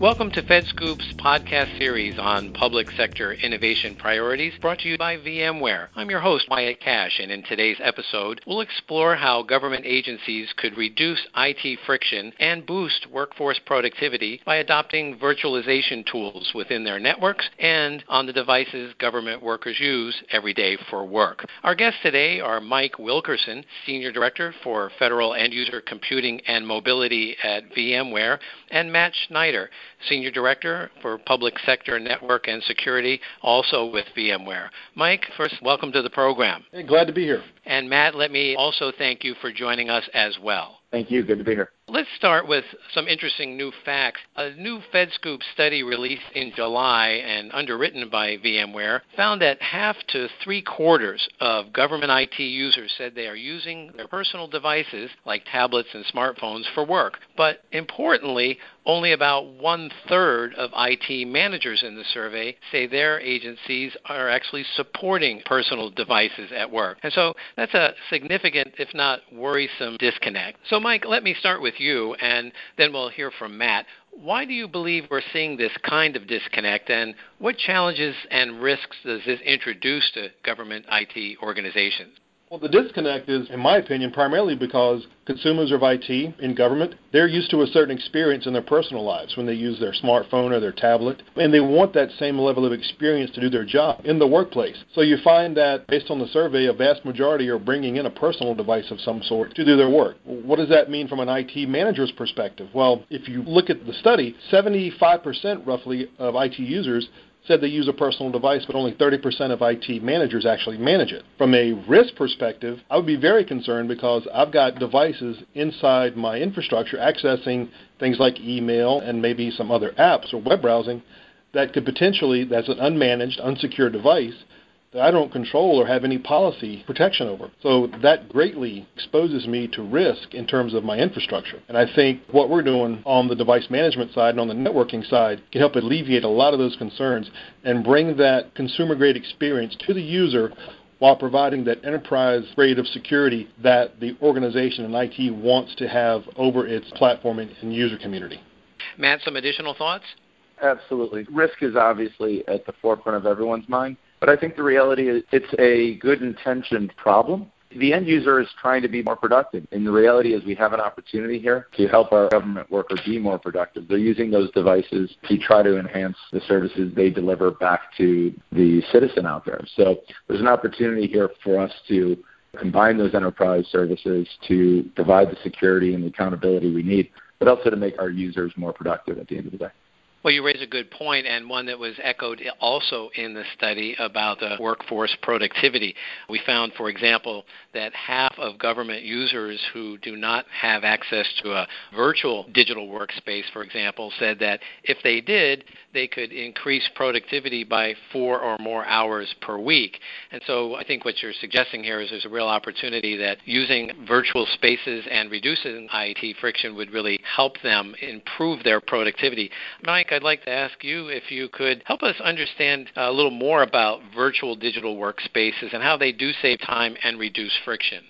Welcome to FedScoop's podcast series on public sector innovation priorities brought to you by VMware. I'm your host, Wyatt Kash, and in today's episode, we'll explore how government agencies could reduce IT friction and boost workforce productivity by adopting virtualization tools within their networks and on the devices government workers use every day for work. Our guests today are Mike Wilkerson, Senior Director for Federal End User Computing and Mobility at VMware, and Matt Schneider, Senior Director for Public Sector Network and Security, also with VMware. Mike, first, welcome to the program. Hey, glad to be here. And Matt, let me also thank you for joining us as well. Thank you. Good to be here. Let's start with some interesting new facts. A new FedScoop study released in July and underwritten by VMware found that half to three quarters of government IT users said they are using their personal devices, like tablets and smartphones, for work. But importantly, only about one third of IT managers in the survey say their agencies are actually supporting personal devices at work. And so that's a significant, if not worrisome, disconnect. So, Mike, let me start with you, and then we'll hear from Matt. Why do you believe we're seeing this kind of disconnect, and what challenges and risks does this introduce to government IT organizations? Well, the disconnect is, in my opinion, primarily because consumers of IT in government, they're used to a certain experience in their personal lives when they use their smartphone or their tablet, and they want that same level of experience to do their job in the workplace. So you find that, based on the survey, a vast majority are bringing in a personal device of some sort to do their work. What does that mean from an IT manager's perspective? Well, if you look at the study, 75% roughly of IT users said they use a personal device, but only 30% of IT managers actually manage it. From a risk perspective, I would be very concerned because I've got devices inside my infrastructure accessing things like email and maybe some other apps or web browsing that could potentially, that's an unmanaged, unsecured device, that I don't control or have any policy protection over. So that greatly exposes me to risk in terms of my infrastructure. And I think what we're doing on the device management side and on the networking side can help alleviate a lot of those concerns and bring that consumer grade experience to the user while providing that enterprise grade of security that the organization and IT wants to have over its platform and user community. Matt, some additional thoughts? Absolutely. Risk is obviously at the forefront of everyone's mind. But I think the reality is it's a good intentioned problem. The end user is trying to be more productive. And the reality is we have an opportunity here to help our government worker be more productive. They're using those devices to try to enhance the services they deliver back to the citizen out there. So there's an opportunity here for us to combine those enterprise services to provide the security and the accountability we need, but also to make our users more productive at the end of the day. Well, you raise a good point, and one that was echoed also in the study about the workforce productivity. We found, for example, that half of government users who do not have access to a virtual digital workspace, for example, said that if they did, they could increase productivity by four or more hours per week. And so I think what you're suggesting here is there's a real opportunity that using virtual spaces and reducing IT friction would really help them improve their productivity. I'd like to ask you if you could help us understand a little more about virtual digital workspaces and how they do save time and reduce friction.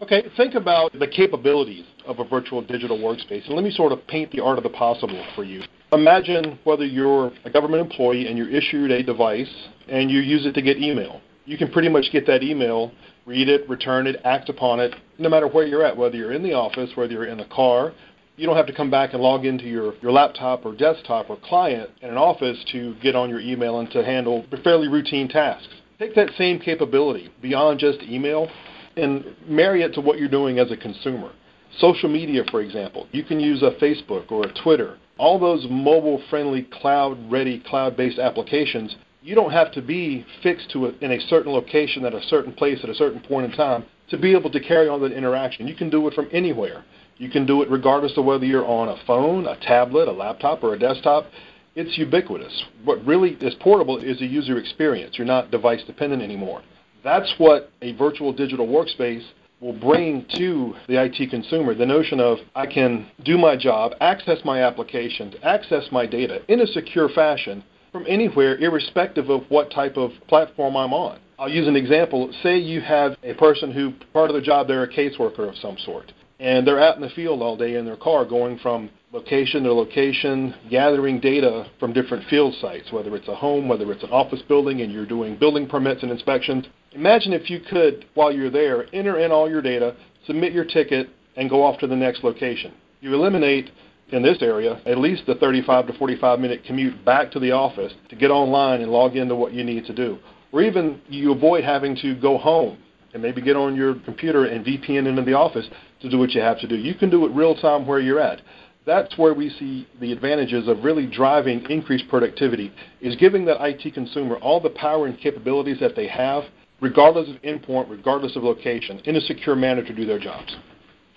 Okay, think about the capabilities of a virtual digital workspace, and let me sort of paint the art of the possible for you. Imagine whether you're a government employee and you're issued a device and you use it to get email. You can pretty much get that email, read it, return it, act upon it, no matter where you're at, whether you're in the office, whether you're in a car, you don't have to come back and log into your, your laptop or desktop or client in an office to get on your email and to handle fairly routine tasks. Take that same capability beyond just email and marry it to what you're doing as a consumer. Social media, for example, you can use a Facebook or a Twitter. All those mobile friendly, cloud ready, cloud based applications, you don't have to be fixed to a, in a certain location at a certain place at a certain point in time to be able to carry on that interaction. You can do it from anywhere. You can do it regardless of whether you're on a phone, a tablet, a laptop, or a desktop. It's ubiquitous. What really is portable is the user experience. You're not device dependent anymore. That's what a virtual digital workspace will bring to the IT consumer the notion of I can do my job, access my applications, access my data in a secure fashion from anywhere, irrespective of what type of platform I'm on. I'll use an example. Say you have a person who, part of their job, they're a caseworker of some sort and they're out in the field all day in their car going from location to location, gathering data from different field sites, whether it's a home, whether it's an office building, and you're doing building permits and inspections. Imagine if you could, while you're there, enter in all your data, submit your ticket, and go off to the next location. You eliminate in this area at least the 35 to 45 minute commute back to the office to get online and log into what you need to do. Or even you avoid having to go home and maybe get on your computer and VPN into the office to do what you have to do. You can do it real time where you're at. That's where we see the advantages of really driving increased productivity is giving that IT consumer all the power and capabilities that they have, regardless of endpoint, regardless of location, in a secure manner to do their jobs.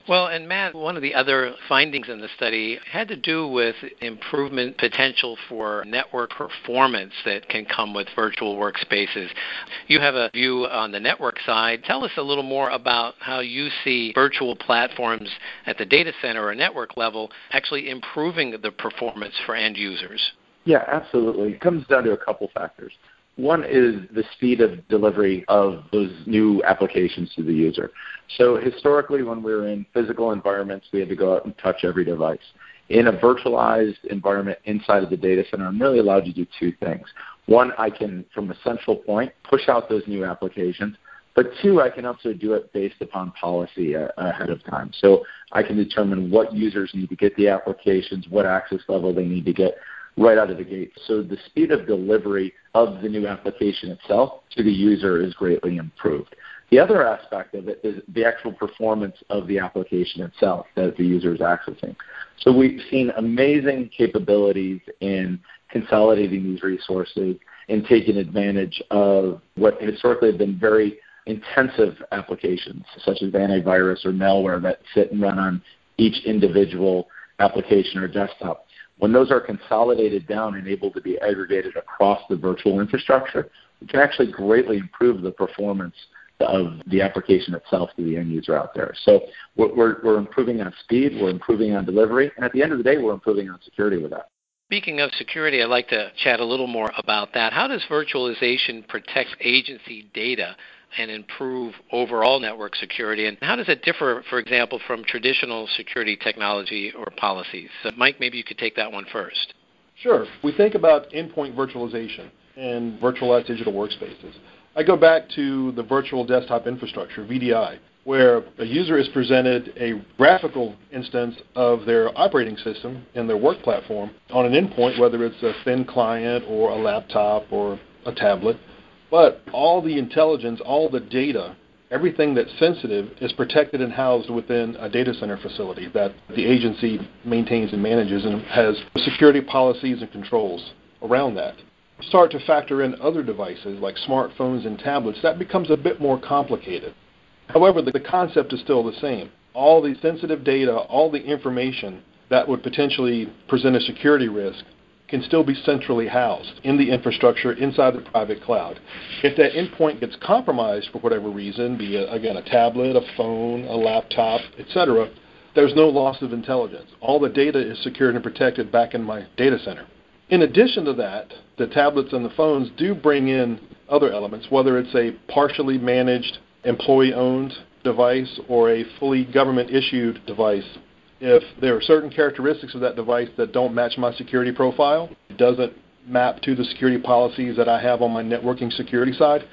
Well, and Matt, one of the other findings in the study had to do with improvement potential for network performance that can come with virtual workspaces. You have a view on the network side. Tell us a little more about how you see virtual platforms at the data center or network level actually improving the performance for end users. Yeah, absolutely. It comes down to a couple factors. One is the speed of delivery of those new applications to the user. So historically, when we were in physical environments, we had to go out and touch every device. In a virtualized environment inside of the data center, I'm really allowed to do two things. One, I can, from a central point, push out those new applications. But two, I can also do it based upon policy uh, ahead of time. So I can determine what users need to get the applications, what access level they need to get right out of the gate. So the speed of delivery of the new application itself to the user is greatly improved. The other aspect of it is the actual performance of the application itself that the user is accessing. So we've seen amazing capabilities in consolidating these resources and taking advantage of what historically have been very intensive applications, such as antivirus or malware that sit and run on each individual application or desktop. When those are consolidated down and able to be aggregated across the virtual infrastructure, we can actually greatly improve the performance of the application itself to the end user out there. So we're, we're improving on speed, we're improving on delivery, and at the end of the day, we're improving on security with that. Speaking of security, I'd like to chat a little more about that. How does virtualization protect agency data and improve overall network security? And how does it differ, for example, from traditional security technology or policies? So Mike, maybe you could take that one first. Sure. We think about endpoint virtualization and virtualized digital workspaces. I go back to the virtual desktop infrastructure, VDI, where a user is presented a graphical instance of their operating system and their work platform on an endpoint, whether it's a thin client or a laptop or a tablet. But all the intelligence, all the data, everything that's sensitive is protected and housed within a data center facility that the agency maintains and manages and has security policies and controls around that. Start to factor in other devices like smartphones and tablets, that becomes a bit more complicated. However, the concept is still the same. All the sensitive data, all the information that would potentially present a security risk can still be centrally housed in the infrastructure inside the private cloud. If that endpoint gets compromised for whatever reason, be it again a tablet, a phone, a laptop, etc., there's no loss of intelligence. All the data is secured and protected back in my data center. In addition to that, the tablets and the phones do bring in other elements, whether it's a partially managed employee owned device or a fully government issued device if there are certain characteristics of that device that don't match my security profile, it doesn't map to the security policies that I have on my networking security side,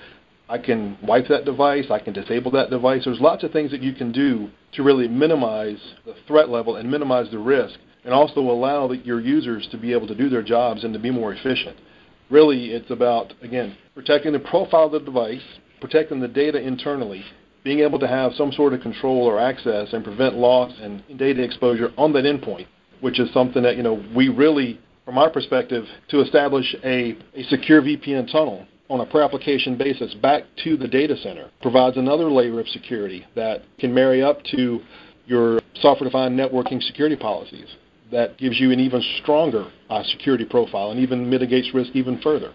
I can wipe that device, I can disable that device. There's lots of things that you can do to really minimize the threat level and minimize the risk and also allow your users to be able to do their jobs and to be more efficient. Really, it's about, again, protecting the profile of the device, protecting the data internally, being able to have some sort of control or access and prevent loss and data exposure on that endpoint, which is something that you know we really, from our perspective, to establish a, a secure VPN tunnel on a per application basis back to the data center provides another layer of security that can marry up to your software defined networking security policies that gives you an even stronger uh, security profile and even mitigates risk even further.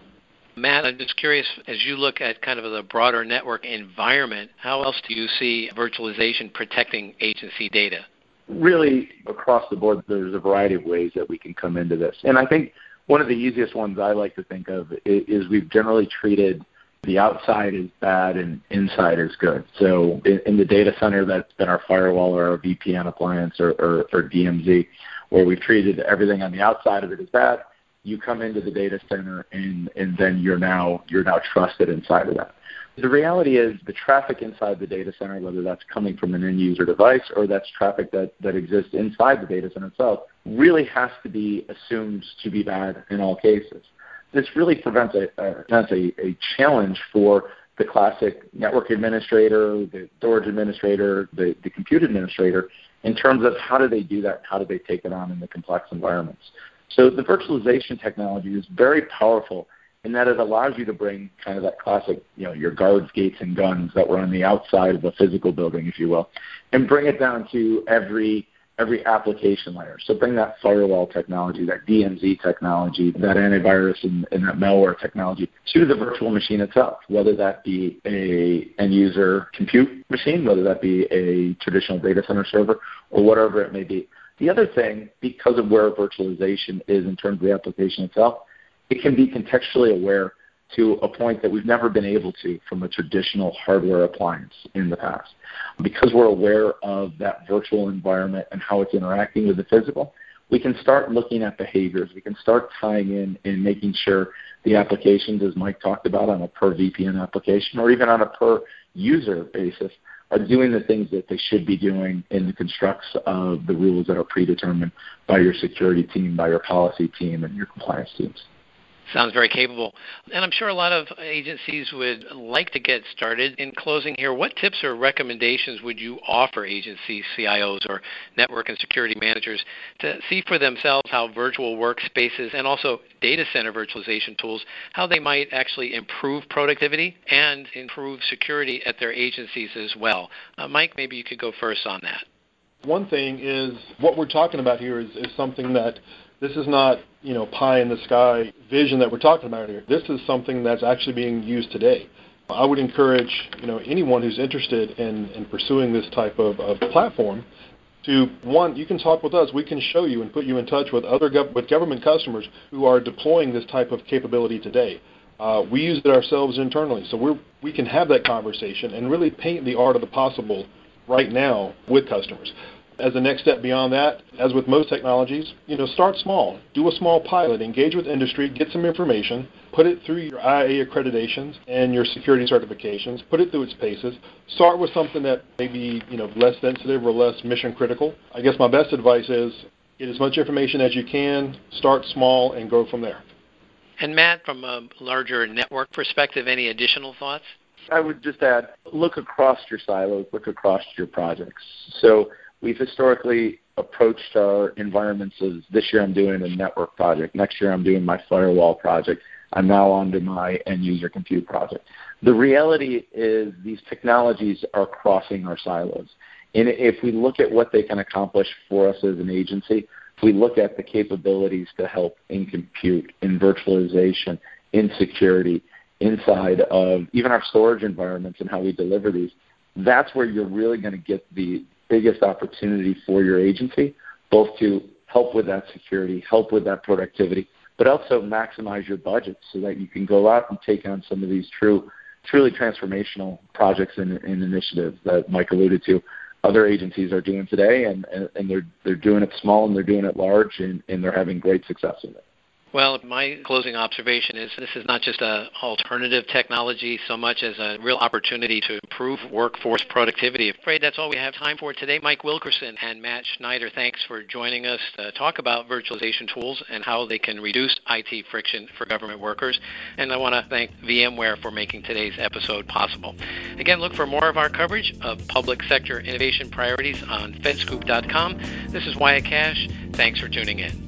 Matt, I'm just curious, as you look at kind of the broader network environment, how else do you see virtualization protecting agency data? Really, across the board, there's a variety of ways that we can come into this. And I think one of the easiest ones I like to think of is we've generally treated the outside is bad and inside is good. So in, the data center, that's been our firewall or our VPN appliance or, or, or DMZ, where we've treated everything on the outside of it as bad. You come into the data center and, and then you're now you're now trusted inside of that. The reality is the traffic inside the data center, whether that's coming from an end user device or that's traffic that, that exists inside the data center itself, really has to be assumed to be bad in all cases. This really prevents a, uh, a, a challenge for the classic network administrator, the storage administrator, the, the compute administrator, in terms of how do they do that, how do they take it on in the complex environments. So the virtualization technology is very powerful in that it allows you to bring kind of that classic, you know, your guards, gates, and guns that were on the outside of a physical building, if you will, and bring it down to every every application layer. So bring that firewall technology, that DMZ technology, that antivirus and, and that malware technology to the virtual machine itself, whether that be a end user compute machine, whether that be a traditional data center server, or whatever it may be. The other thing, because of where virtualization is in terms of the application itself, it can be contextually aware to a point that we've never been able to from a traditional hardware appliance in the past. Because we're aware of that virtual environment and how it's interacting with the physical, we can start looking at behaviors. We can start tying in and making sure the applications, as Mike talked about, on a per VPN application or even on a per user basis, are doing the things that they should be doing in the constructs of the rules that are predetermined by your security team, by your policy team, and your compliance teams. Sounds very capable. And I'm sure a lot of agencies would like to get started. In closing here, what tips or recommendations would you offer agencies, CIOs, or network and security managers to see for themselves how virtual workspaces and also data center virtualization tools, how they might actually improve productivity and improve security at their agencies as well? Uh, Mike, maybe you could go first on that. One thing is what we're talking about here is, is something that this is not, you know, pie in the sky vision that we're talking about here. This is something that's actually being used today. I would encourage, you know, anyone who's interested in, in pursuing this type of, of platform to one, you can talk with us. We can show you and put you in touch with other gov- with government customers who are deploying this type of capability today. Uh, we use it ourselves internally, so we we can have that conversation and really paint the art of the possible right now with customers. As a next step beyond that, as with most technologies, you know, start small. Do a small pilot, engage with industry, get some information, put it through your IA accreditations and your security certifications, put it through its paces. Start with something that may be, you know, less sensitive or less mission critical. I guess my best advice is get as much information as you can, start small and go from there. And Matt, from a larger network perspective, any additional thoughts? I would just add look across your silos, look across your projects. So we've historically approached our environments as this year I'm doing a network project, next year I'm doing my firewall project, I'm now on to my end user compute project. The reality is these technologies are crossing our silos. And if we look at what they can accomplish for us as an agency, if we look at the capabilities to help in compute, in virtualization, in security, inside of even our storage environments and how we deliver these, that's where you're really going to get the, biggest opportunity for your agency, both to help with that security, help with that productivity, but also maximize your budget so that you can go out and take on some of these true, truly transformational projects and, and initiatives that Mike alluded to. Other agencies are doing today, and, and, and they're they're doing it small and they're doing it large, and, and they're having great success with it. Well, my closing observation is this is not just an alternative technology so much as a real opportunity to improve workforce productivity. I'm afraid that's all we have time for today. Mike Wilkerson and Matt Schneider, thanks for joining us to talk about virtualization tools and how they can reduce IT friction for government workers. And I want to thank VMware for making today's episode possible. Again, look for more of our coverage of public sector innovation priorities on fedscoop.com. This is Wyatt Kash. Thanks for tuning in.